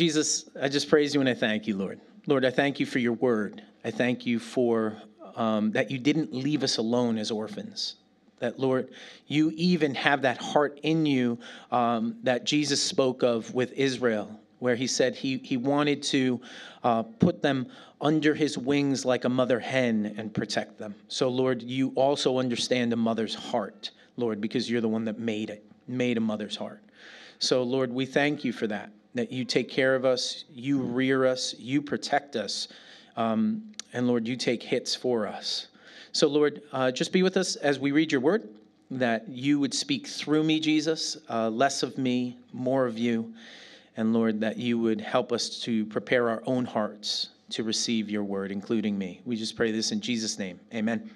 Jesus, I just praise you and I thank you, Lord. Lord, I thank you for your word. I thank you for um, that you didn't leave us alone as orphans. That, Lord, you even have that heart in you um, that Jesus spoke of with Israel, where he said he, he wanted to uh, put them under his wings like a mother hen and protect them. So, Lord, you also understand a mother's heart, Lord, because you're the one that made it, made a mother's heart. So, Lord, we thank you for that, that you take care of us, you rear us, you protect us, um, and Lord, you take hits for us. So, Lord, uh, just be with us as we read your word, that you would speak through me, Jesus, uh, less of me, more of you. And Lord, that you would help us to prepare our own hearts to receive your word, including me. We just pray this in Jesus' name. Amen.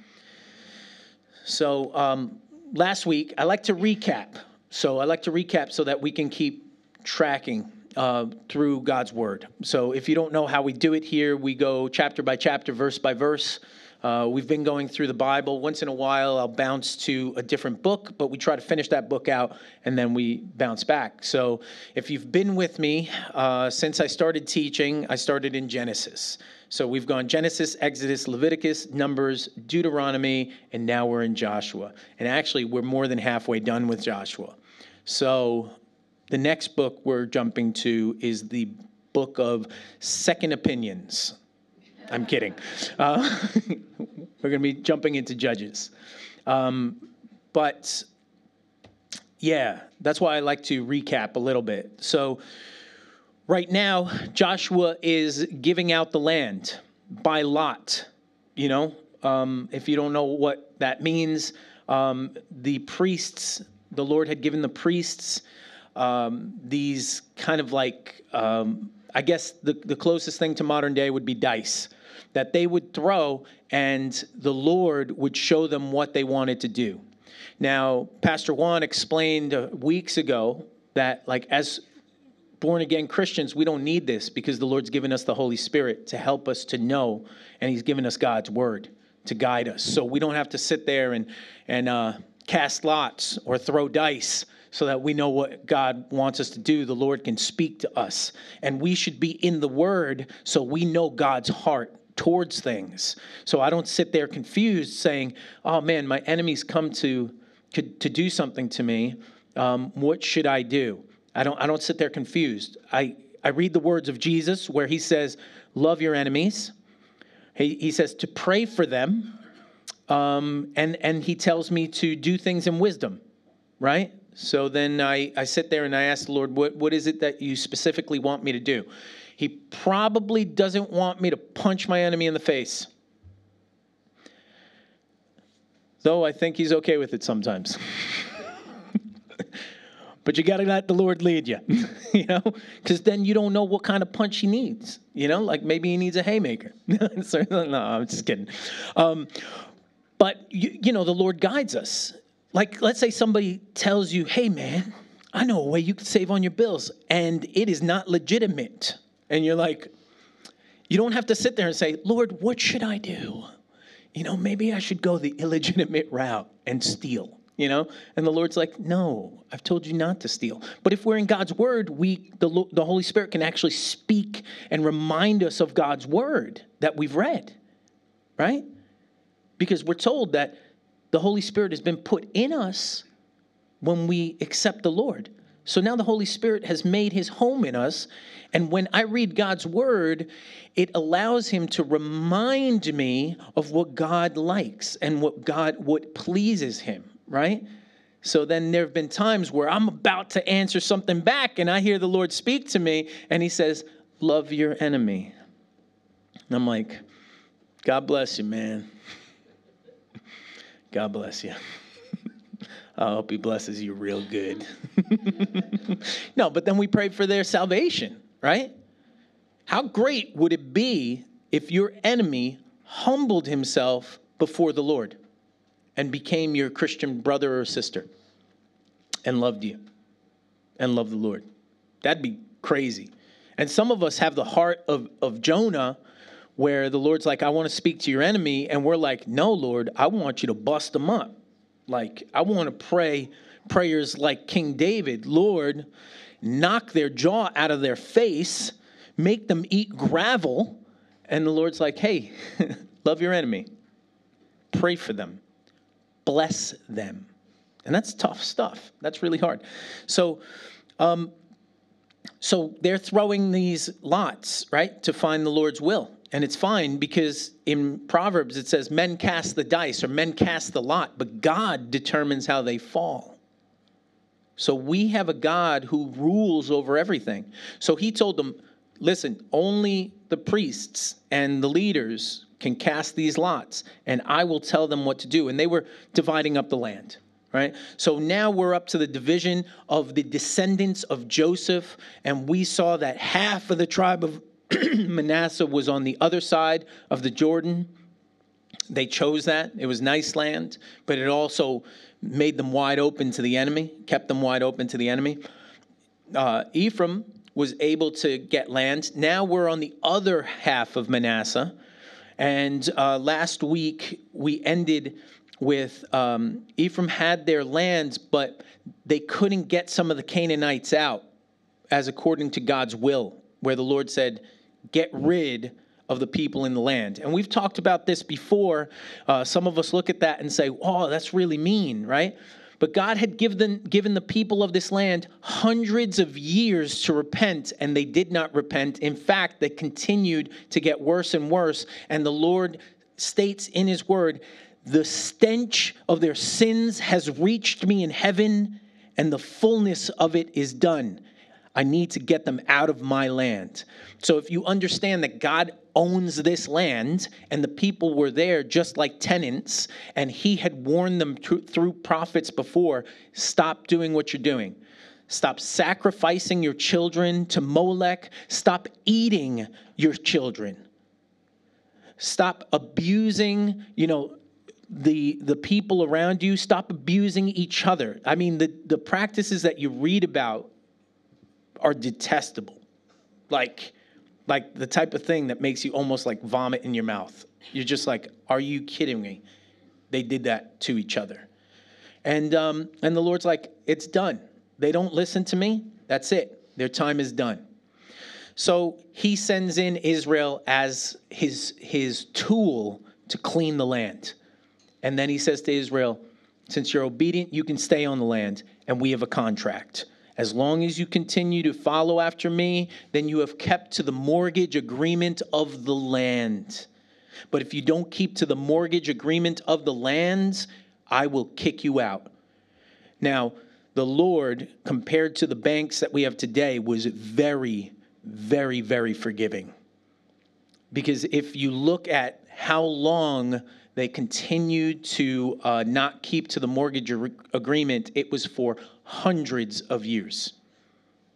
So, um, last week, I like to recap. So, I like to recap so that we can keep tracking uh, through God's word. So, if you don't know how we do it here, we go chapter by chapter, verse by verse. Uh, we've been going through the Bible. Once in a while, I'll bounce to a different book, but we try to finish that book out and then we bounce back. So, if you've been with me uh, since I started teaching, I started in Genesis. So, we've gone Genesis, Exodus, Leviticus, Numbers, Deuteronomy, and now we're in Joshua. And actually, we're more than halfway done with Joshua. So, the next book we're jumping to is the book of Second Opinions. I'm kidding. Uh, we're going to be jumping into Judges. Um, but yeah, that's why I like to recap a little bit. So, right now, Joshua is giving out the land by lot. You know, um, if you don't know what that means, um, the priests, the Lord had given the priests um, these kind of like um, I guess the, the closest thing to modern day would be dice that they would throw, and the Lord would show them what they wanted to do. Now, Pastor Juan explained uh, weeks ago that, like, as born again Christians, we don't need this because the Lord's given us the Holy Spirit to help us to know, and He's given us God's Word to guide us. So we don't have to sit there and, and uh, cast lots or throw dice so that we know what God wants us to do. The Lord can speak to us. And we should be in the Word so we know God's heart towards things. So I don't sit there confused saying, oh man, my enemies come to, to, to do something to me. Um, what should I do? I don't, I don't sit there confused. I, I read the words of Jesus where he says, love your enemies. He, he says to pray for them. Um, and, and he tells me to do things in wisdom, right? So then I, I sit there and I ask the Lord, what, what is it that you specifically want me to do? He probably doesn't want me to punch my enemy in the face. Though I think he's okay with it sometimes. but you got to let the Lord lead you, you know, because then you don't know what kind of punch he needs, you know, like maybe he needs a haymaker. no, I'm just kidding. Um, but, you, you know, the Lord guides us like, let's say somebody tells you, hey, man, I know a way you can save on your bills, and it is not legitimate. And you're like, you don't have to sit there and say, Lord, what should I do? You know, maybe I should go the illegitimate route and steal, you know? And the Lord's like, no, I've told you not to steal. But if we're in God's word, we the, the Holy Spirit can actually speak and remind us of God's word that we've read, right? Because we're told that the Holy Spirit has been put in us when we accept the Lord. So now the Holy Spirit has made his home in us. And when I read God's word, it allows him to remind me of what God likes and what God, what pleases him, right? So then there have been times where I'm about to answer something back and I hear the Lord speak to me and he says, Love your enemy. And I'm like, God bless you, man. God bless you. I hope he blesses you real good. no, but then we pray for their salvation, right? How great would it be if your enemy humbled himself before the Lord and became your Christian brother or sister and loved you and loved the Lord? That'd be crazy. And some of us have the heart of, of Jonah where the Lord's like, I want to speak to your enemy. And we're like, no, Lord, I want you to bust them up. Like, I want to pray prayers like King David, Lord, knock their jaw out of their face, make them eat gravel. And the Lord's like, hey, love your enemy, pray for them, bless them. And that's tough stuff. That's really hard. So, um, so they're throwing these lots, right, to find the Lord's will. And it's fine because in Proverbs it says men cast the dice or men cast the lot, but God determines how they fall. So we have a God who rules over everything. So he told them, listen, only the priests and the leaders can cast these lots, and I will tell them what to do. And they were dividing up the land right? So now we're up to the division of the descendants of Joseph, and we saw that half of the tribe of Manasseh was on the other side of the Jordan. They chose that. It was nice land, but it also made them wide open to the enemy, kept them wide open to the enemy. Uh, Ephraim was able to get land. Now we're on the other half of Manasseh. And uh, last week we ended with um, Ephraim had their lands, but they couldn't get some of the Canaanites out as according to God's will, where the Lord said, Get rid of the people in the land. And we've talked about this before. Uh, some of us look at that and say, Oh, that's really mean, right? But God had given, given the people of this land hundreds of years to repent, and they did not repent. In fact, they continued to get worse and worse. And the Lord states in His word the stench of their sins has reached me in heaven, and the fullness of it is done. I need to get them out of my land. So, if you understand that God owns this land and the people were there just like tenants, and He had warned them through prophets before, stop doing what you're doing. Stop sacrificing your children to Molech. Stop eating your children. Stop abusing, you know, the the people around you stop abusing each other i mean the the practices that you read about are detestable. Like like the type of thing that makes you almost like vomit in your mouth. You're just like are you kidding me? They did that to each other. And um and the lord's like it's done. They don't listen to me. That's it. Their time is done. So he sends in israel as his his tool to clean the land. And then he says to Israel, Since you're obedient, you can stay on the land, and we have a contract. As long as you continue to follow after me, then you have kept to the mortgage agreement of the land. But if you don't keep to the mortgage agreement of the lands, I will kick you out. Now, the Lord, compared to the banks that we have today, was very, very, very forgiving. Because if you look at how long they continued to uh, not keep to the mortgage agreement. It was for hundreds of years.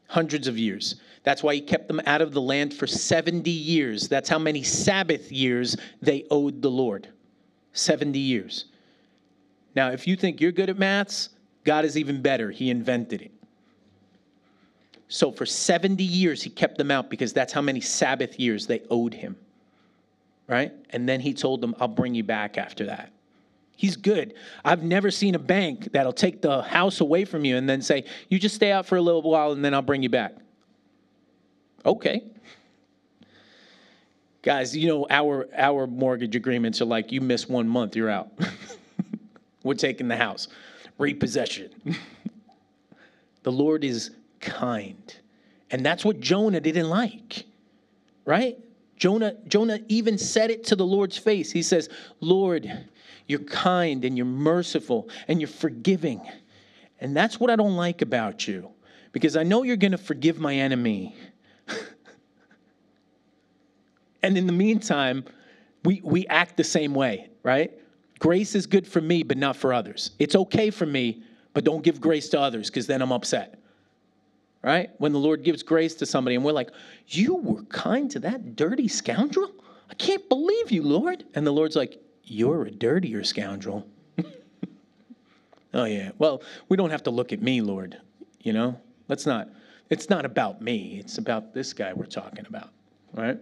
Hundreds of years. That's why he kept them out of the land for 70 years. That's how many Sabbath years they owed the Lord. 70 years. Now, if you think you're good at maths, God is even better. He invented it. So for 70 years, he kept them out because that's how many Sabbath years they owed him right? And then he told them, I'll bring you back after that. He's good. I've never seen a bank that'll take the house away from you and then say, You just stay out for a little while and then I'll bring you back. Okay. Guys, you know, our, our mortgage agreements are like, You miss one month, you're out. We're taking the house. Repossession. the Lord is kind. And that's what Jonah didn't like, right? Jonah, Jonah even said it to the Lord's face. He says, Lord, you're kind and you're merciful and you're forgiving. And that's what I don't like about you because I know you're going to forgive my enemy. and in the meantime, we, we act the same way, right? Grace is good for me, but not for others. It's okay for me, but don't give grace to others because then I'm upset right? When the Lord gives grace to somebody and we're like, You were kind to that dirty scoundrel? I can't believe you, Lord. And the Lord's like, You're a dirtier scoundrel. oh, yeah. Well, we don't have to look at me, Lord. You know, let's not, it's not about me. It's about this guy we're talking about, right?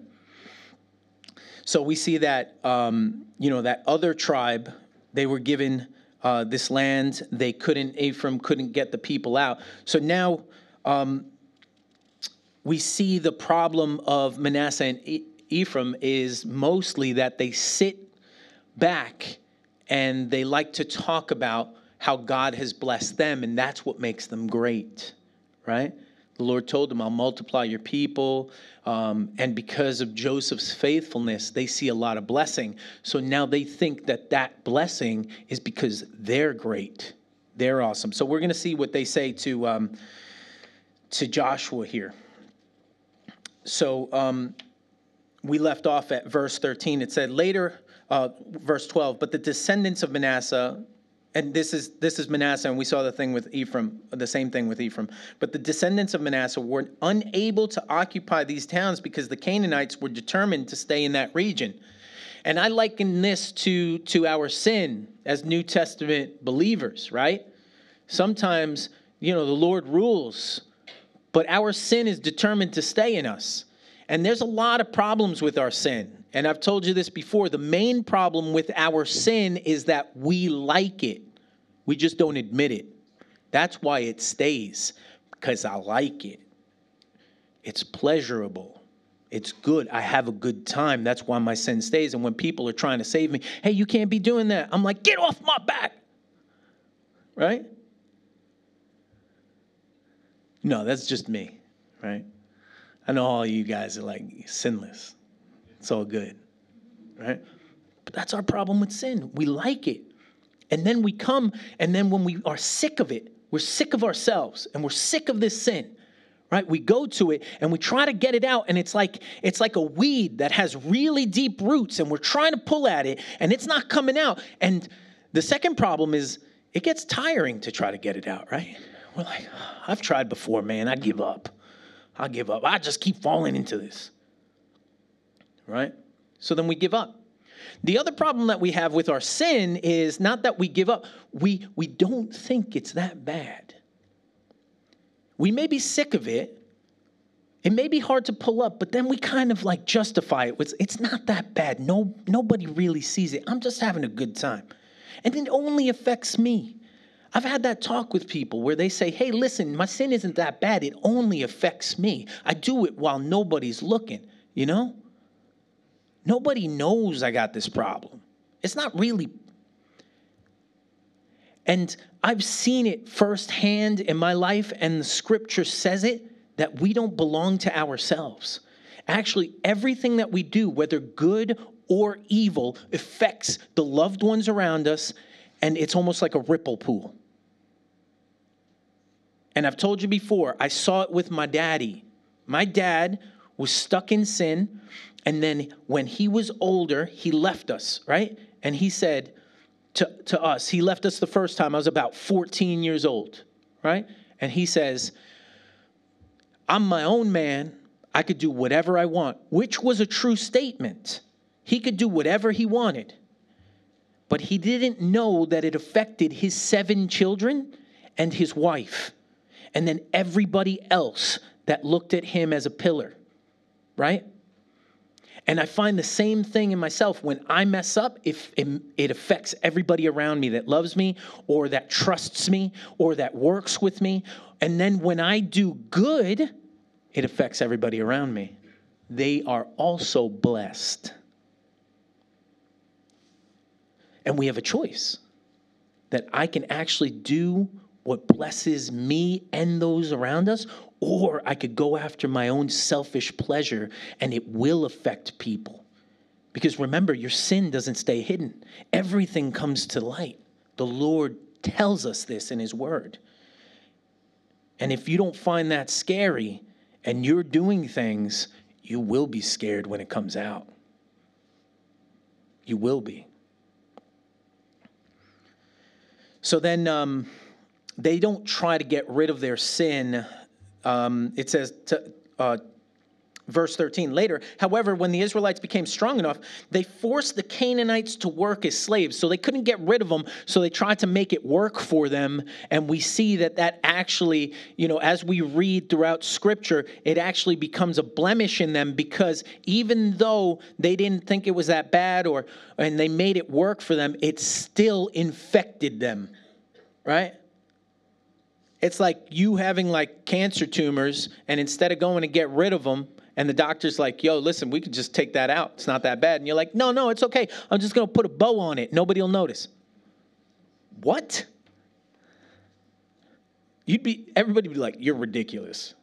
So we see that, um, you know, that other tribe, they were given uh, this land. They couldn't, Ephraim couldn't get the people out. So now um, we see the problem of Manasseh and Ephraim is mostly that they sit back and they like to talk about how God has blessed them, and that's what makes them great, right? The Lord told them, I'll multiply your people. Um, and because of Joseph's faithfulness, they see a lot of blessing. So now they think that that blessing is because they're great. They're awesome. So we're going to see what they say to, um, to Joshua here. So um, we left off at verse 13. It said, Later, uh, verse 12, but the descendants of Manasseh, and this is this is Manasseh, and we saw the thing with Ephraim, the same thing with Ephraim. But the descendants of Manasseh were unable to occupy these towns because the Canaanites were determined to stay in that region. And I liken this to to our sin as New Testament believers, right? Sometimes, you know, the Lord rules, but our sin is determined to stay in us. And there's a lot of problems with our sin. And I've told you this before. The main problem with our sin is that we like it. We just don't admit it. That's why it stays, because I like it. It's pleasurable. It's good. I have a good time. That's why my sin stays. And when people are trying to save me, hey, you can't be doing that. I'm like, get off my back. Right? No, that's just me, right? I know all you guys are like sinless. It's all good, right? But that's our problem with sin. We like it. And then we come, and then when we are sick of it, we're sick of ourselves and we're sick of this sin right we go to it and we try to get it out and it's like it's like a weed that has really deep roots and we're trying to pull at it and it's not coming out and the second problem is it gets tiring to try to get it out right we're like i've tried before man i give up i give up i just keep falling into this right so then we give up the other problem that we have with our sin is not that we give up, we, we don't think it's that bad. We may be sick of it. It may be hard to pull up, but then we kind of like justify it. It's, it's not that bad. No, nobody really sees it. I'm just having a good time. And it only affects me. I've had that talk with people where they say, hey, listen, my sin isn't that bad. It only affects me. I do it while nobody's looking, you know? Nobody knows I got this problem. It's not really. And I've seen it firsthand in my life, and the scripture says it that we don't belong to ourselves. Actually, everything that we do, whether good or evil, affects the loved ones around us, and it's almost like a ripple pool. And I've told you before, I saw it with my daddy. My dad was stuck in sin, and then when he was older, he left us, right? And he said to, to us, he left us the first time, I was about 14 years old, right? And he says, I'm my own man. I could do whatever I want, which was a true statement. He could do whatever he wanted. But he didn't know that it affected his seven children and his wife, and then everybody else that looked at him as a pillar, right? And I find the same thing in myself. When I mess up, if it, affects everybody around me that loves me or that trusts me or that works with me. And then when I do good, it affects everybody around me. They are also blessed. And we have a choice that I can actually do what blesses me and those around us, or I could go after my own selfish pleasure and it will affect people. Because remember, your sin doesn't stay hidden, everything comes to light. The Lord tells us this in His Word. And if you don't find that scary and you're doing things, you will be scared when it comes out. You will be. So then um, they don't try to get rid of their sin um, it says, to, uh, verse 13 later, however, when the Israelites became strong enough, they forced the Canaanites to work as slaves. So they couldn't get rid of them, so they tried to make it work for them. And we see that that actually, you know, as we read throughout scripture, it actually becomes a blemish in them because even though they didn't think it was that bad or and they made it work for them, it still infected them. Right? It's like you having like cancer tumors, and instead of going to get rid of them, and the doctor's like, yo, listen, we could just take that out. It's not that bad. And you're like, no, no, it's okay. I'm just going to put a bow on it. Nobody will notice. What? You'd be, everybody would be like, you're ridiculous.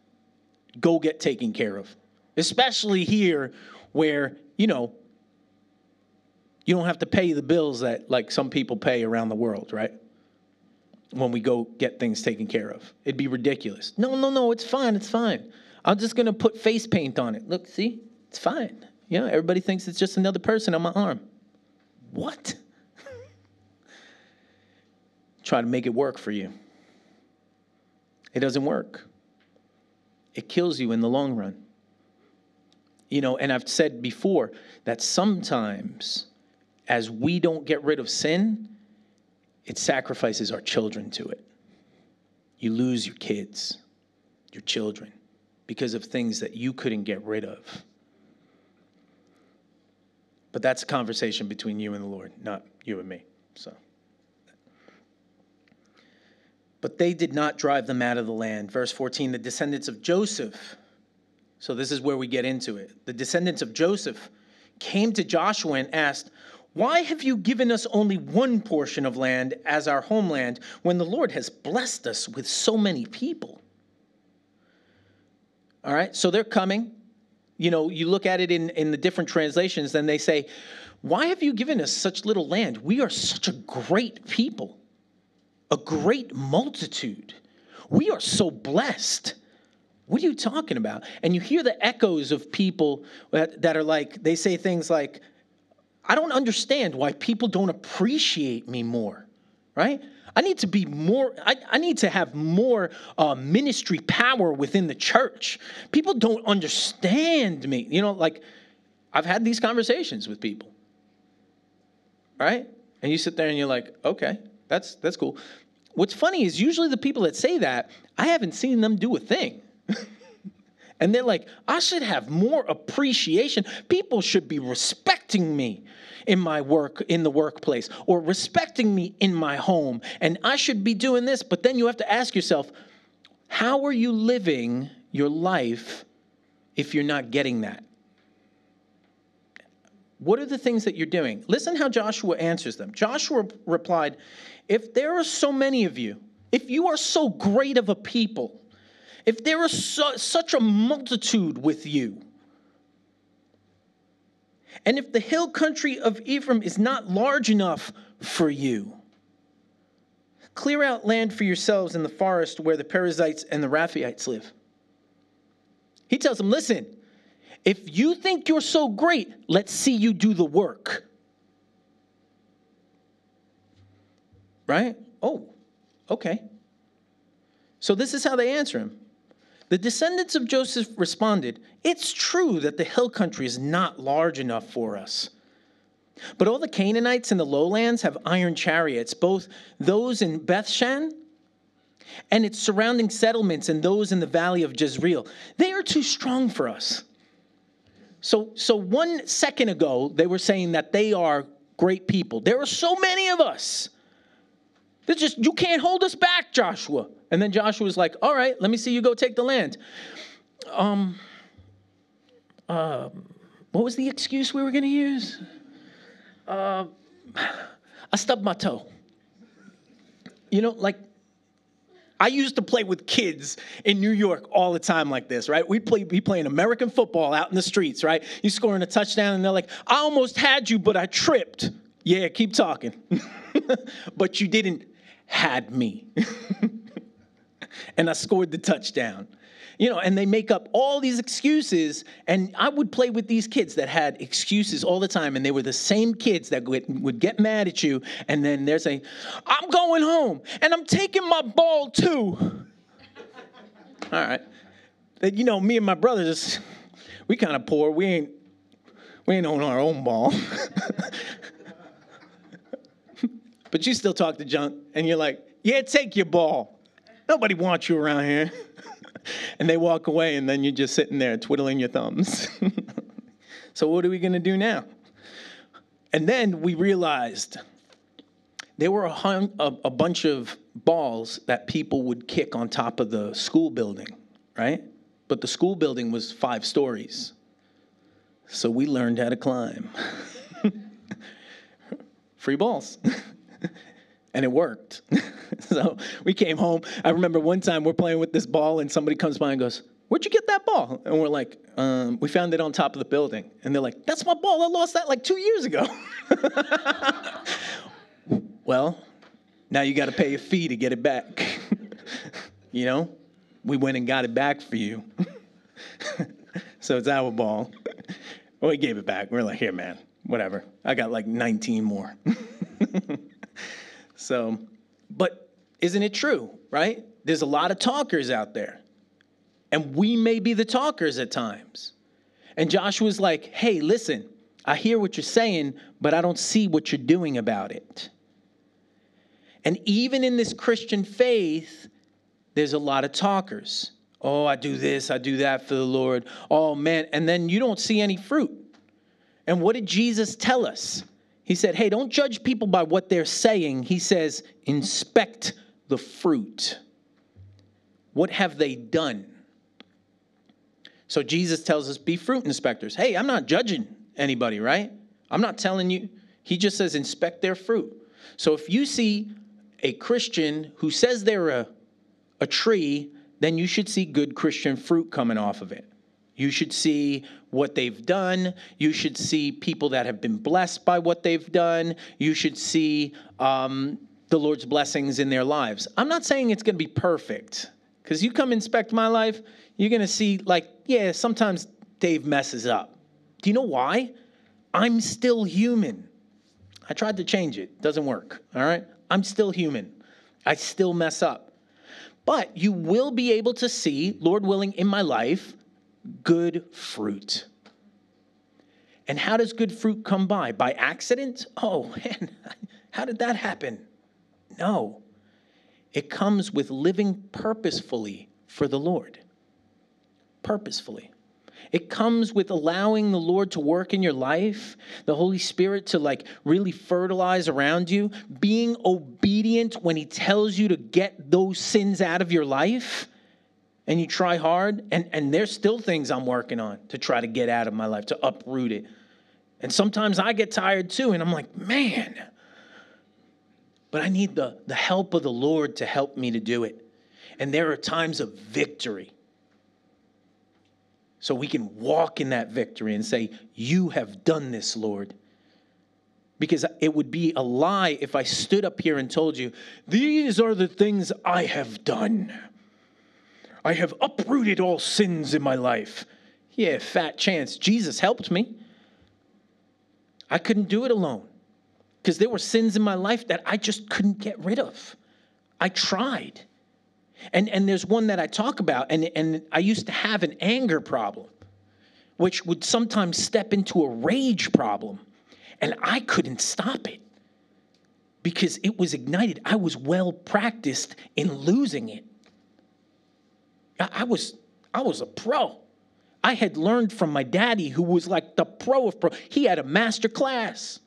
Go get taken care of. Especially here where, you know, you don't have to pay the bills that like some people pay around the world, right? When we go get things taken care of. It'd be ridiculous. No, no, no, it's fine, it's fine. I'm just gonna put face paint on it. Look, see? It's fine. Know, everybody thinks it's just another person on my arm. What? Try to make it work for you. It doesn't work. It kills you in the long run. You know, and I've said before that sometimes as we don't get rid of sin, it sacrifices our children to it. You lose your kids, your children, because of things that you couldn't get rid of. But that's a conversation between you and the Lord, not you and me. So. But they did not drive them out of the land. Verse 14 the descendants of Joseph. So this is where we get into it. The descendants of Joseph came to Joshua and asked, why have you given us only one portion of land as our homeland when the Lord has blessed us with so many people? All right, so they're coming. You know, you look at it in, in the different translations, then they say, Why have you given us such little land? We are such a great people, a great multitude. We are so blessed. What are you talking about? And you hear the echoes of people that, that are like, they say things like, I don't understand why people don't appreciate me more, right? I need to be more, I, I need to have more uh, ministry power within the church. People don't understand me. You know, like I've had these conversations with people, right? And you sit there and you're like, okay, that's, that's cool. What's funny is usually the people that say that, I haven't seen them do a thing. And they're like, I should have more appreciation. People should be respecting me in my work, in the workplace, or respecting me in my home. And I should be doing this. But then you have to ask yourself, how are you living your life if you're not getting that? What are the things that you're doing? Listen how Joshua answers them. Joshua replied, If there are so many of you, if you are so great of a people, if there is su- such a multitude with you, and if the hill country of Ephraim is not large enough for you, clear out land for yourselves in the forest where the Perizzites and the Rephaites live. He tells them, listen, if you think you're so great, let's see you do the work. Right? Oh, okay. So this is how they answer him. The descendants of Joseph responded, It's true that the hill country is not large enough for us. But all the Canaanites in the lowlands have iron chariots, both those in Bethshan and its surrounding settlements and those in the valley of Jezreel. They are too strong for us. So, so one second ago, they were saying that they are great people. There are so many of us. There's just, you can't hold us back, Joshua. And then Joshua was like, all right, let me see you go take the land. Um, uh, what was the excuse we were going to use? Uh, I stubbed my toe. You know, like, I used to play with kids in New York all the time like this, right? We'd play, be playing American football out in the streets, right? You scoring a touchdown, and they're like, I almost had you, but I tripped. Yeah, keep talking. but you didn't had me. and I scored the touchdown. You know, and they make up all these excuses. And I would play with these kids that had excuses all the time. And they were the same kids that would, get mad at you. And then they're saying, I'm going home and I'm taking my ball too. all right. You know, me and my brothers, we kind of poor. We ain't, we ain't on our own ball. but you still talk to junk and you're like, yeah, take your ball. Nobody wants you around here. and they walk away, and then you're just sitting there twiddling your thumbs. so, what are we going to do now? And then we realized there were a, a, a bunch of balls that people would kick on top of the school building, right? But the school building was five stories. So we learned how to climb. Free balls. and it worked. so we came home. I remember one time we're playing with this ball, and somebody comes by and goes, Where'd you get that ball? And we're like, um, We found it on top of the building. And they're like, That's my ball. I lost that like two years ago. well, now you got to pay a fee to get it back. you know, we went and got it back for you. so it's our ball. We gave it back. We're like, Here, man, whatever. I got like 19 more. So, but isn't it true, right? There's a lot of talkers out there. And we may be the talkers at times. And Joshua's like, hey, listen, I hear what you're saying, but I don't see what you're doing about it. And even in this Christian faith, there's a lot of talkers. Oh, I do this, I do that for the Lord. Oh, man. And then you don't see any fruit. And what did Jesus tell us? He said, Hey, don't judge people by what they're saying. He says, Inspect the fruit. What have they done? So Jesus tells us, Be fruit inspectors. Hey, I'm not judging anybody, right? I'm not telling you. He just says, Inspect their fruit. So if you see a Christian who says they're a, a tree, then you should see good Christian fruit coming off of it. You should see what they've done. You should see people that have been blessed by what they've done. You should see um, the Lord's blessings in their lives. I'm not saying it's going to be perfect because you come inspect my life, you're going to see, like, yeah, sometimes Dave messes up. Do you know why? I'm still human. I tried to change it, doesn't work. All right? I'm still human. I still mess up. But you will be able to see, Lord willing, in my life, good fruit. And how does good fruit come by? By accident? Oh, man, how did that happen? No. It comes with living purposefully for the Lord. Purposefully. It comes with allowing the Lord to work in your life, the Holy Spirit to like really fertilize around you, being obedient when He tells you to get those sins out of your life and you try hard and, and there's still things i'm working on to try to get out of my life to uproot it. And sometimes i get tired too and i'm like man but i need the, the help of the lord to help me to do it. And there are times of victory. So we can walk in that victory and say you have done this lord. Because it would be a lie if i stood up here and told you these are the things i have done I have uprooted all sins in my life. Yeah, fat chance. Jesus helped me. I couldn't do it alone because there were sins in my life that I just couldn't get rid of. I tried. And, and there's one that I talk about, and, and I used to have an anger problem, which would sometimes step into a rage problem, and I couldn't stop it because it was ignited. I was well practiced in losing it. I was I was a pro. I had learned from my daddy, who was like the pro of pro. He had a master class.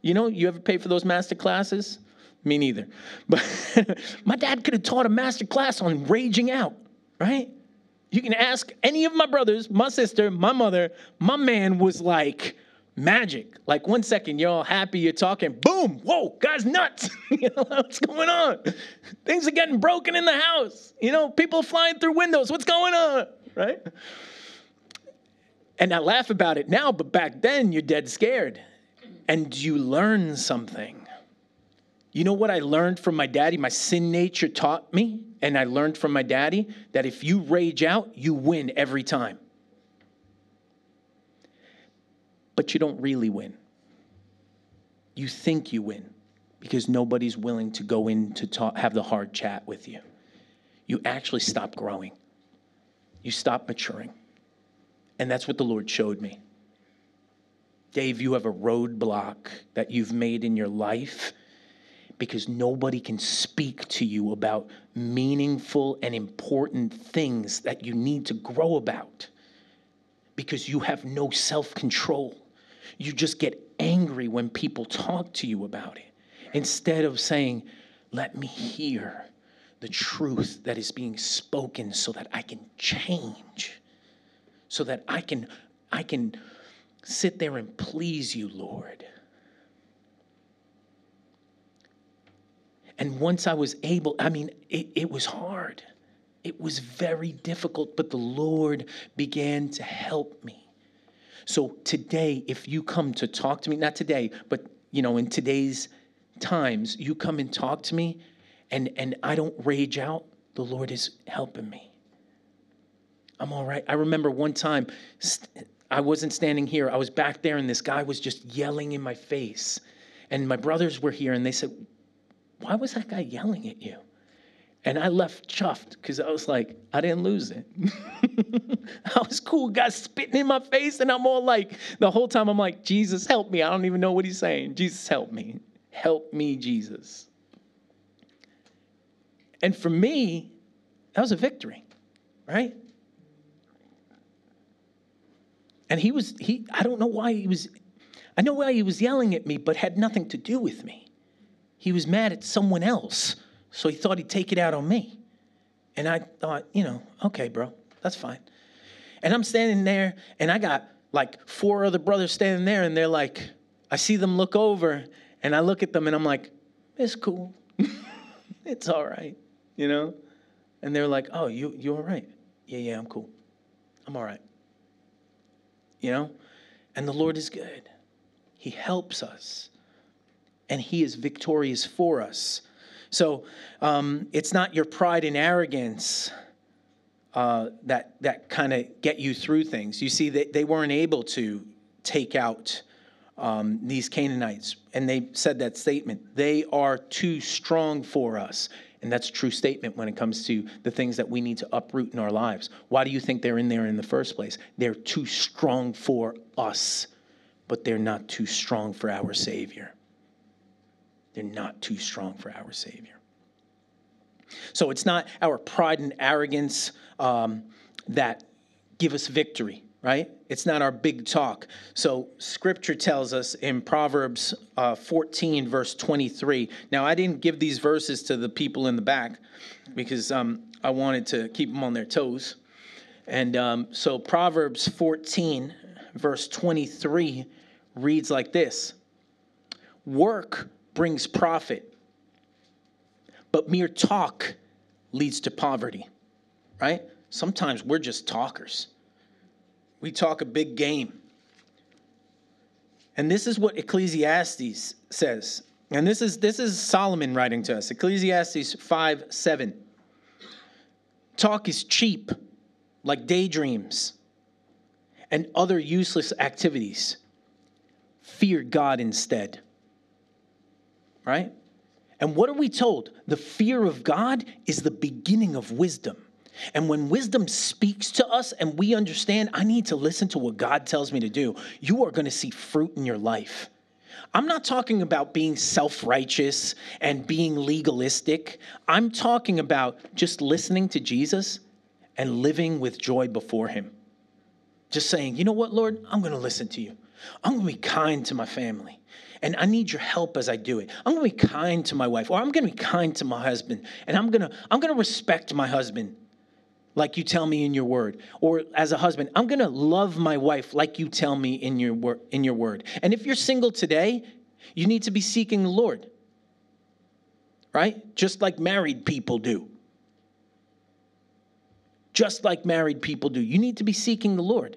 You know, you ever pay for those master classes? Me neither. But my dad could have taught a master class on raging out, right? You can ask any of my brothers, my sister, my mother. My man was like magic. Like one second, you're all happy, you're talking, boom, whoa, guy's nuts. you know, what's going on? Things are getting broken in the house. You know, people flying through windows. What's going on? Right? And I laugh about it now, but back then you're dead scared. And you learn something. You know what I learned from my daddy? My sin nature taught me, and I learned from my daddy that if you rage out, you win every time. But you don't really win. You think you win because nobody's willing to go in to talk, have the hard chat with you. You actually stop growing, you stop maturing. And that's what the Lord showed me. Dave, you have a roadblock that you've made in your life because nobody can speak to you about meaningful and important things that you need to grow about because you have no self control. You just get angry when people talk to you about it. instead of saying, Let me hear the truth that is being spoken so that I can change, so that I can, I can sit there and please you, Lord. And once I was able, I mean, it, it was hard. It was very difficult, but the Lord began to help me. So today, if you come to talk to me, not today, but you know, in today's times, you come and talk to me and, and I don't rage out, the Lord is helping me. I'm all right. I remember one time I wasn't standing here, I was back there, and this guy was just yelling in my face. And my brothers were here, and they said, Why was that guy yelling at you? And I left chuffed because I was like, I didn't lose it. I was cool, guy spitting in my face, and I'm all like, the whole time I'm like, Jesus, help me. I don't even know what he's saying. Jesus, help me. Help me, Jesus. And for me, that was a victory, right? And he was, he, I don't know why he was, I know why he was yelling at me, but had nothing to do with me. He was mad at someone else so he thought he'd take it out on me. And I thought, you know, okay, bro, that's fine. And I'm standing there, and I got like four other brothers standing there, and they're like, I see them look over, and I look at them, and I'm like, it's cool. it's all right, you know? And they're like, oh, you, you all right? Yeah, yeah, I'm cool. I'm all right. You know? And the Lord is good. He helps us, and He is victorious for us. So um, it's not your pride and arrogance uh, that that kind of get you through things. You see, they, they weren't able to take out um, these Canaanites, and they said that statement. They are too strong for us. And that's a true statement when it comes to the things that we need to uproot in our lives. Why do you think they're in there in the first place? They're too strong for us, but they're not too strong for our Savior. They're not too strong for our Savior. So it's not our pride and arrogance um, that give us victory, right? It's not our big talk. So scripture tells us in Proverbs uh, 14, verse 23. Now, I didn't give these verses to the people in the back because um, I wanted to keep them on their toes. And um, so Proverbs 14, verse 23 reads like this Work brings profit, but mere talk leads to poverty, right? Sometimes we're just talkers. We talk a big game. And this is what Ecclesiastes says. And this is this is Solomon writing to us. Ecclesiastes 5 7. Talk is cheap, like daydreams and other useless activities. Fear God instead right? And what are we told? The fear of God is the beginning of wisdom. And when wisdom speaks to us and we understand, I need to listen to what God tells me to do, you are going to see fruit in your life. I'm not talking about being self righteous and being legalistic. I'm talking about just listening to Jesus and living with joy before Him. Just saying, you know what, Lord, I'm going to listen to you. I'm going to be kind to my family and I need your help as I do it. I'm going to be kind to my wife, or I'm going to be kind to my husband, and I'm going to I'm going to respect my husband like you tell me in your word. Or as a husband i'm going to love my wife like you tell me in your word in your word. And if you're single today you need to be seeking the lord. Right? Just like married people do. Just like married people do. You need to be seeking the lord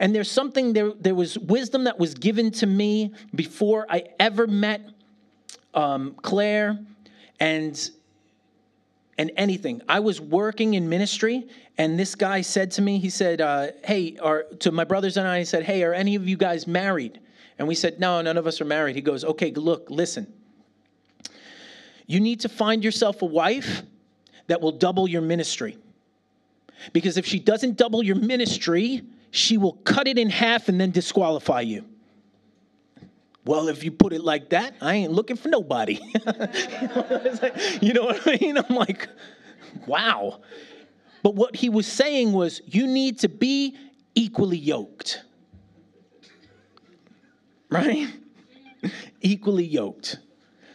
and there's something, there, there was wisdom that was given to me before I ever met um, Claire and, and anything. I was working in ministry, and this guy said to me, he said, uh, Hey, or to my brothers and I, he said, Hey, are any of you guys married? And we said, No, none of us are married. He goes, Okay, look, listen. You need to find yourself a wife that will double your ministry. Because if she doesn't double your ministry, she will cut it in half and then disqualify you. Well, if you put it like that, I ain't looking for nobody. you know what I mean? I'm like, wow. But what he was saying was, you need to be equally yoked. Right? equally yoked.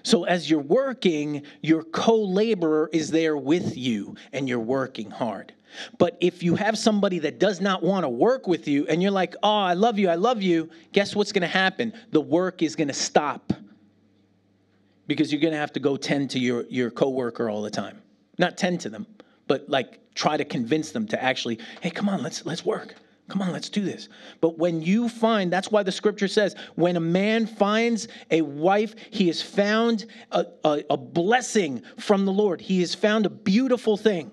So as you're working, your co laborer is there with you and you're working hard. But if you have somebody that does not want to work with you and you're like, oh, I love you, I love you, guess what's going to happen? The work is going to stop because you're going to have to go tend to your, your coworker all the time. Not tend to them, but like try to convince them to actually, hey, come on, let's, let's work. Come on, let's do this. But when you find, that's why the scripture says, when a man finds a wife, he has found a, a, a blessing from the Lord. He has found a beautiful thing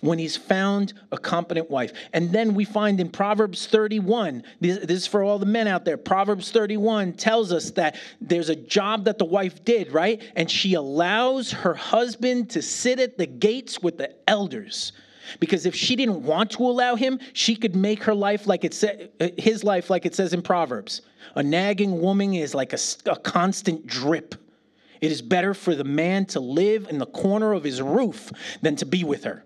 when he's found a competent wife. And then we find in Proverbs 31, this, is for all the men out there. Proverbs 31 tells us that there's a job that the wife did, right? And she allows her husband to sit at the gates with the elders. Because if she didn't want to allow him, she could make her life like it said, uh, his life like it says in Proverbs. A nagging woman is like a, a constant drip. It is better for the man to live in the corner of his roof than to be with her.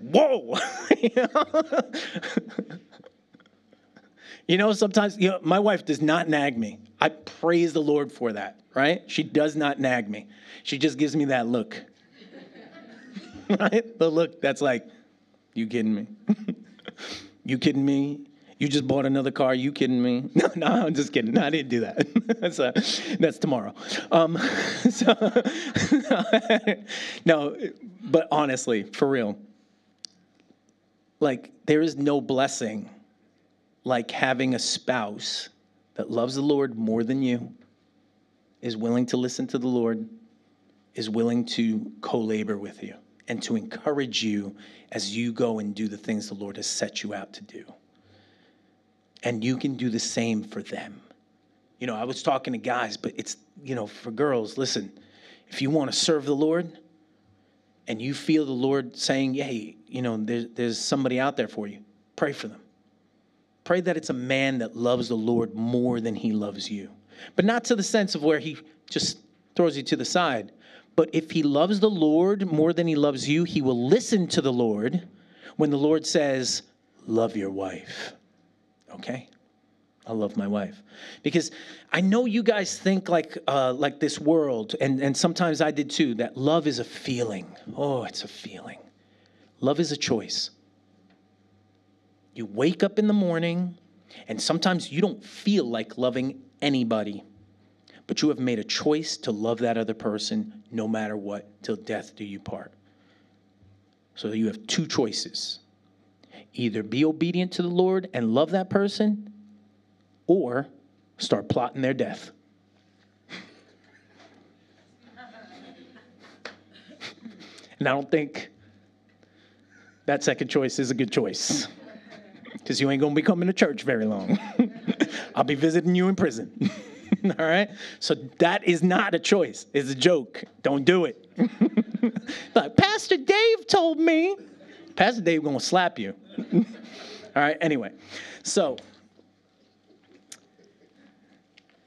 Whoa! you, know? sometimes you know, my wife does not nag me. I praise the Lord for that, right? She does not nag me. She just gives me that look. right? The look that's like, you kidding me? you kidding me? You just bought another car. You kidding me? No, no, I'm just kidding. No, I didn't do that. that's uh, that's tomorrow. Um, so, no, but honestly, for real, like there is no blessing like having a spouse that loves the Lord more than you, is willing to listen to the Lord, is willing to co-labor with you, and to encourage you as you go and do the things the Lord has set you out to do and you can do the same for them. You know, I was talking to guys, but it's, you know, for girls, listen, if you want to serve the Lord and you feel the Lord saying, hey, you know, there's, there's somebody out there for you, pray for them. Pray that it's a man that loves the Lord more than he loves you. But not to the sense of where he just throws you to the side. But if he loves the Lord more than he loves you, he will listen to the Lord when the Lord says, Love your wife okay? I love my wife because I know you guys think like uh, like this world, and and sometimes I did too. That love is a feeling. Oh, it's a feeling. Love is a choice. You wake up in the morning, and sometimes you don't feel like loving anybody, but you have made a choice to love that other person no matter what, till death do you part. So you have two choices either be obedient to the Lord and love that person or start plotting their death. and I don't think that second choice is a good choice because you ain't going to be coming to church very long. I'll be visiting you in prison. All right? So that is not a choice. It's a joke. Don't do it. like, Pastor Dave told me. Pastor Dave gonna slap you. All right, anyway. So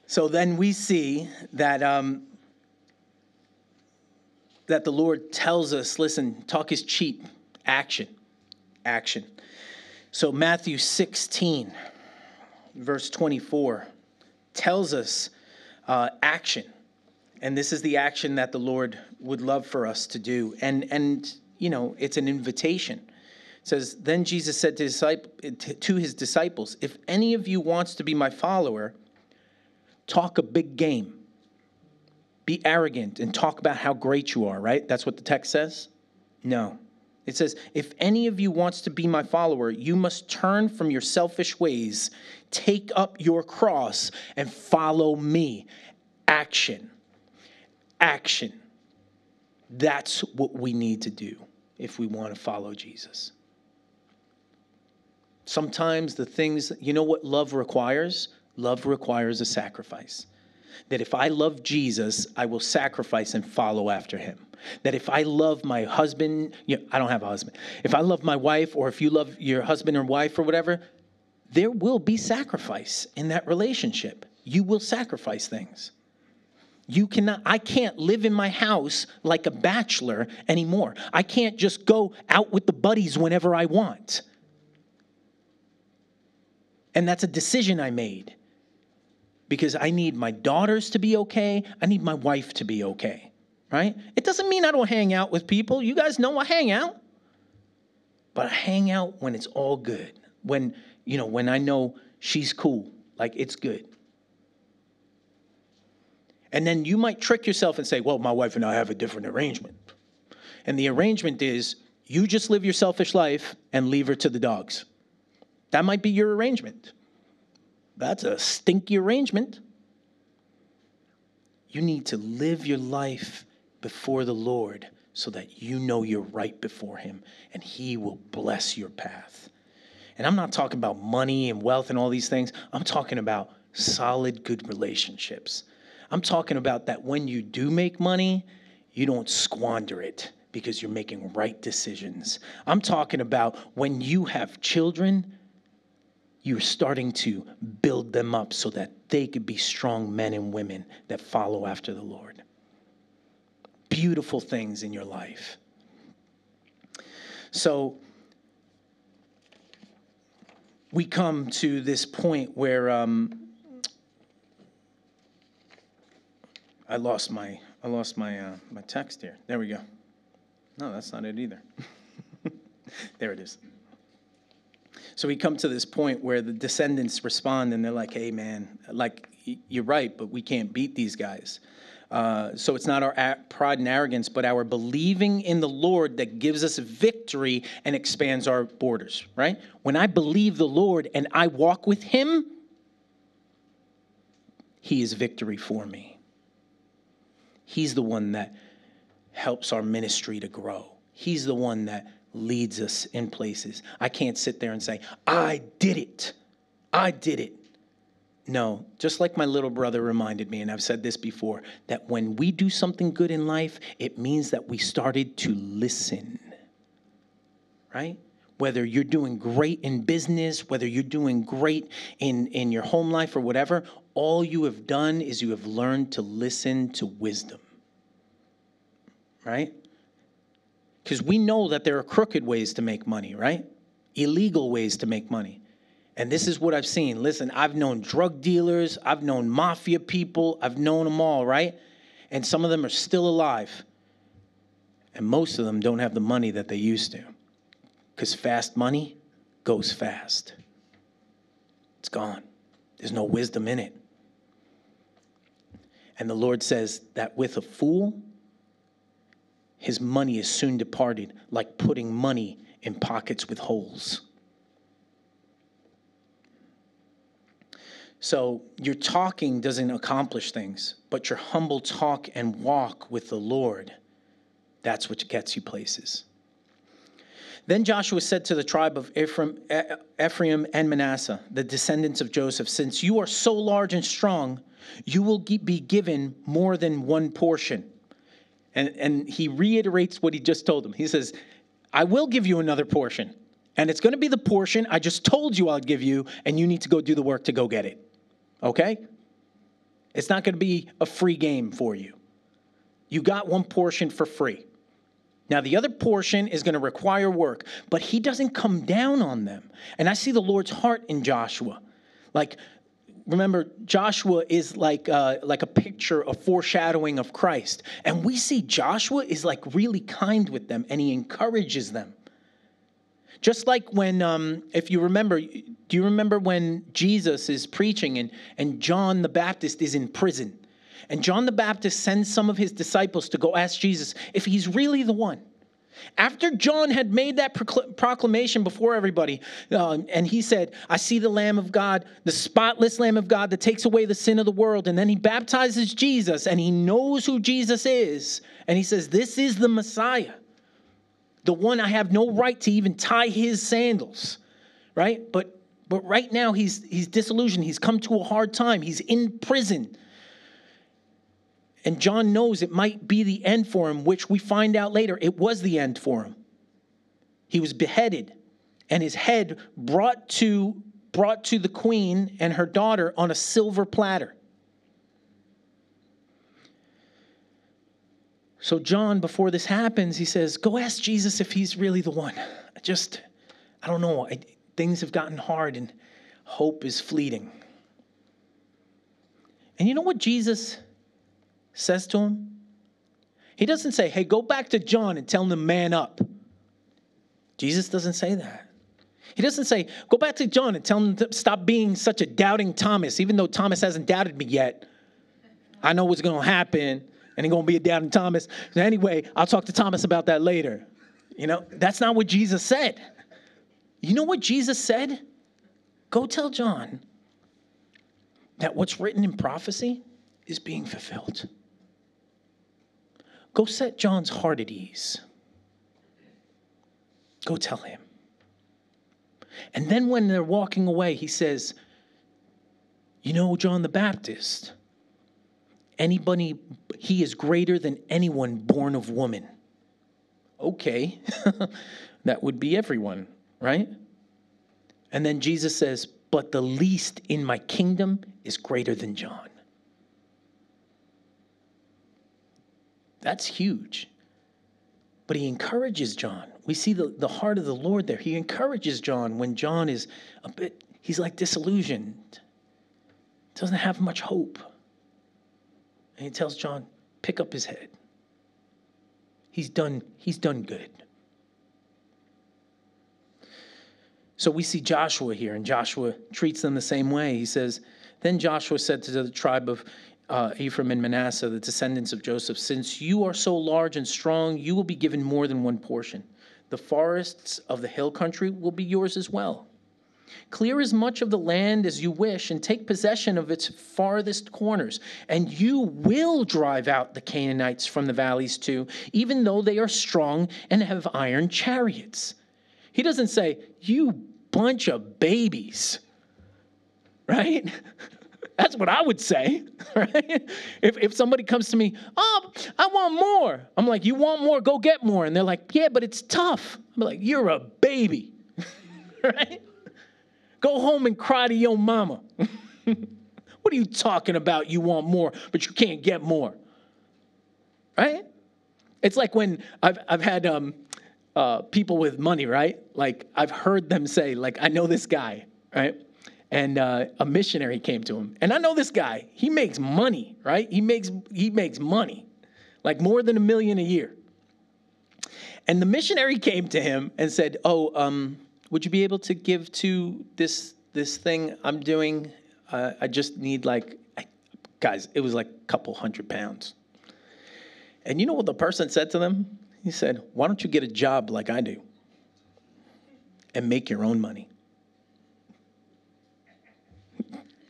so then we see that um, that the Lord tells us, listen, talk is cheap. Action. Action. So Matthew 16, verse 24, tells us uh, action. And this is the action that the Lord would love for us to do. And and you know, it's an invitation. It says, Then Jesus said to, to his disciples, If any of you wants to be my follower, talk a big game. Be arrogant and talk about how great you are, right? That's what the text says? No. It says, If any of you wants to be my follower, you must turn from your selfish ways, take up your cross, and follow me. Action. Action. That's what we need to do if we want to follow Jesus. Sometimes the things, you know what love requires? Love requires a sacrifice. That if I love Jesus, I will sacrifice and follow after him. That if I love my husband, you know, I don't have a husband. If I love my wife, or if you love your husband or wife or whatever, there will be sacrifice in that relationship. You will sacrifice things. You cannot, I can't live in my house like a bachelor anymore. I can't just go out with the buddies whenever I want. And that's a decision I made. because I need my daughters to be okay. I need my wife to be okay, right? It doesn't mean I don't hang out with people. You guys know I hang out. But I hang out when it's all good. When, you know, when I know she's cool, like it's good. And then you might trick yourself and say, well, my wife and I have a different arrangement. And the arrangement is you just live your selfish life and leave her to the dogs. That might be your arrangement. That's a stinky arrangement. You need to live your life before the Lord so that you know you're right before Him and He will bless your path. And I'm not talking about money and wealth and all these things, I'm talking about solid, good relationships. I'm talking about that when you do make money, you don't squander it because you're making right decisions. I'm talking about when you have children, you're starting to build them up so that they could be strong men and women that follow after the Lord. Beautiful things in your life. So, we come to this point where um, I lost my I lost my uh, my text here. There we go. No, that's not it either. there it is. So we come to this point where the descendants respond and they're like, "Hey, man, like you're right, but we can't beat these guys." Uh, so it's not our pride and arrogance, but our believing in the Lord that gives us victory and expands our borders, right? When I believe the Lord and I walk with Him, He is victory for me. He's the one that helps our ministry to grow. He's the one that leads us in places. I can't sit there and say, I did it. I did it. No, just like my little brother reminded me, and I've said this before, that when we do something good in life, it means that we started to listen. Right? Whether you're doing great in business, whether you're doing great in, in your home life or whatever, all you have done is you have learned to listen to wisdom. Right? Because we know that there are crooked ways to make money, right? Illegal ways to make money. And this is what I've seen. Listen, I've known drug dealers, I've known mafia people, I've known them all, right? And some of them are still alive. And most of them don't have the money that they used to. Because fast money goes fast, it's gone. There's no wisdom in it. And the Lord says that with a fool, his money is soon departed, like putting money in pockets with holes. So, your talking doesn't accomplish things, but your humble talk and walk with the Lord, that's what gets you places. Then Joshua said to the tribe of Ephraim, Ephraim and Manasseh, the descendants of Joseph, Since you are so large and strong, you will be given more than one portion. And, and he reiterates what he just told them. He says, I will give you another portion. And it's going to be the portion I just told you I'll give you, and you need to go do the work to go get it. Okay? It's not going to be a free game for you. You got one portion for free. Now, the other portion is going to require work, but he doesn't come down on them. And I see the Lord's heart in Joshua. Like, remember joshua is like uh, like a picture a foreshadowing of christ. And we see joshua is like really kind with them and he encourages them. Just like when um, if you remember do you remember when jesus is preaching and, and john the baptist is in prison? And john the baptist sends some of his disciples to go ask jesus if he's really the one after John had made that proclamation before everybody, uh, and he said, I see the Lamb of God, the spotless Lamb of God that takes away the sin of the world. And then he baptizes Jesus, and he knows who Jesus is. And he says, This is the Messiah, the one I have no right to even tie his sandals, right? But but right now he's he's disillusioned. He's come to a hard time. He's in prison. And John knows it might be the end for him, which we find out later it was the end for him. He was beheaded and his head brought to brought to the queen and her daughter on a silver platter. So John before this happens, he says, "Go ask Jesus if he's really the one." I just I don't know, I, things have gotten hard and hope is fleeting. And you know what Jesus says to him? He doesn't say, hey, go back to John and tell him to man up. Jesus doesn't say that. He doesn't say, go back to John and tell him to stop being such a doubting Thomas, even though Thomas hasn't doubted me yet. I know what's going to happen, and he's going to be a doubting Thomas. Anyway, I'll talk to Thomas about that later. You know, that's not what Jesus said. You know what Jesus said? Go tell John that what's written in prophecy is being fulfilled. Go set John's heart at ease. Go tell him. And then when they're walking away, he says, You know, John the Baptist, anybody, he is greater than anyone born of woman. Okay, that would be everyone, right? And then Jesus says, But the least in my kingdom is greater than John. That's huge. But he encourages John. We see the, the heart of the Lord there. He encourages John when John is a bit, he's like disillusioned, doesn't have much hope. And he tells John, pick up his head. He's done, he's done good. So we see Joshua here, and Joshua treats them the same way. He says, Then Joshua said to the tribe of uh, Ephraim and Manasseh, the descendants of Joseph, Since you are so large and strong, you will be given more than one portion. The forests of the hill country will be yours as well. Clear as much of the land as you wish and take possession of its farthest corners. And you will drive out the Canaanites from the valleys too, even though they are strong and have iron chariots. He doesn't say, You bunch of babies, right? That's what I would say, right? If, if somebody comes to me, oh, I want more. I'm like, you want more? Go get more. And they're like, yeah, but it's tough. I'm like, you're a baby, right? Go home and cry to your mama. what are you talking about? You want more, but you can't get more, right? It's like when I've, I've had um, uh, people with money, right? Like I've heard them say, like, I know this guy, right? And uh, a missionary came to him, and I know this guy. He makes money, right? He makes he makes money, like more than a million a year. And the missionary came to him and said, "Oh, um, would you be able to give to this this thing I'm doing? Uh, I just need like, I, guys, it was like a couple hundred pounds." And you know what the person said to them? He said, Why don't you get a job like I do and make your own money?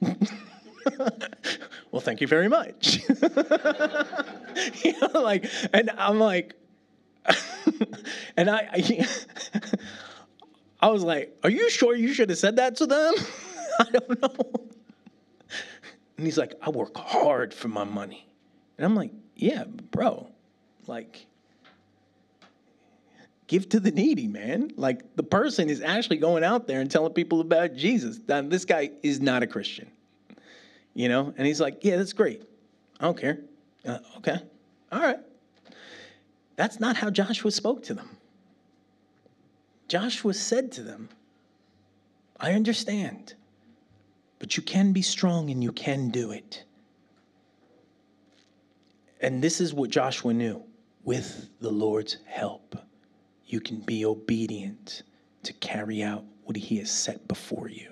well, thank you very much. you know, like, and I'm like, and I, I, I was like, Are you sure you should have said that to them? I don't know. And he's like, I work hard for my money. And I'm like, Yeah, bro, like, give to the needy, man. Like the person is actually going out there and telling people about Jesus. Now, this guy is not a Christian, you know? And he's like, yeah, that's great. I don't care. Uh, okay. All right. That's not how Joshua spoke to them. Joshua said to them, I understand, but you can be strong and you can do it. And this is what Joshua knew with the Lord's help you can be obedient to carry out what He has set before you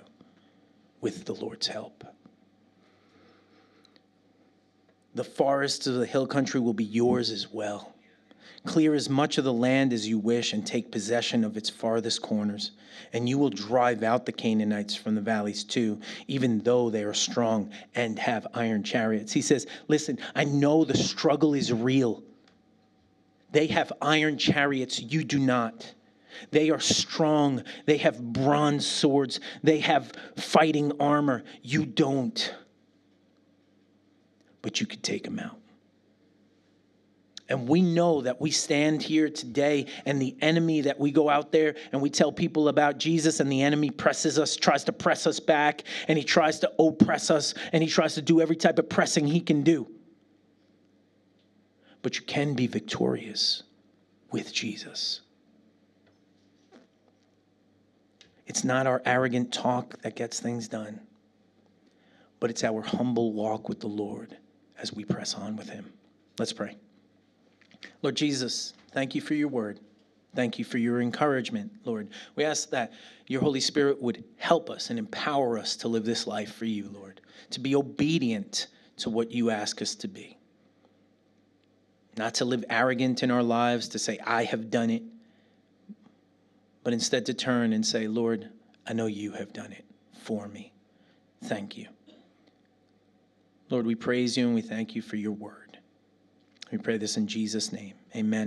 with the Lord's help. The forests of the hill country will be yours as well. Clear as much of the land as you wish and take possession of its farthest corners. And you will drive out the Canaanites from the valleys too, even though they are strong and have iron chariots. He says, Listen, I know the struggle is real. They have iron chariots, you do not. They are strong. They have bronze swords. They have fighting armor. You don't. But you could take them out. And we know that we stand here today, and the enemy that we go out there and we tell people about Jesus, and the enemy presses us, tries to press us back, and he tries to oppress us, and he tries to do every type of pressing he can do but you can be victorious with Jesus. It's not our arrogant talk that gets things done. but it's our humble walk with the Lord as we press on with Him. Let's pray. Lord Jesus, thank you for your word. Thank you for your encouragement, Lord. We ask that your Holy Spirit would help us and empower us to live this life for you, Lord, to be obedient to what you ask us to be. Not to live arrogant in our lives, to say, I have done it, but instead to turn and say, Lord, I know you have done it for me. Thank you. Lord, we praise you and we thank you for your word. We pray this in Jesus' name. Amen.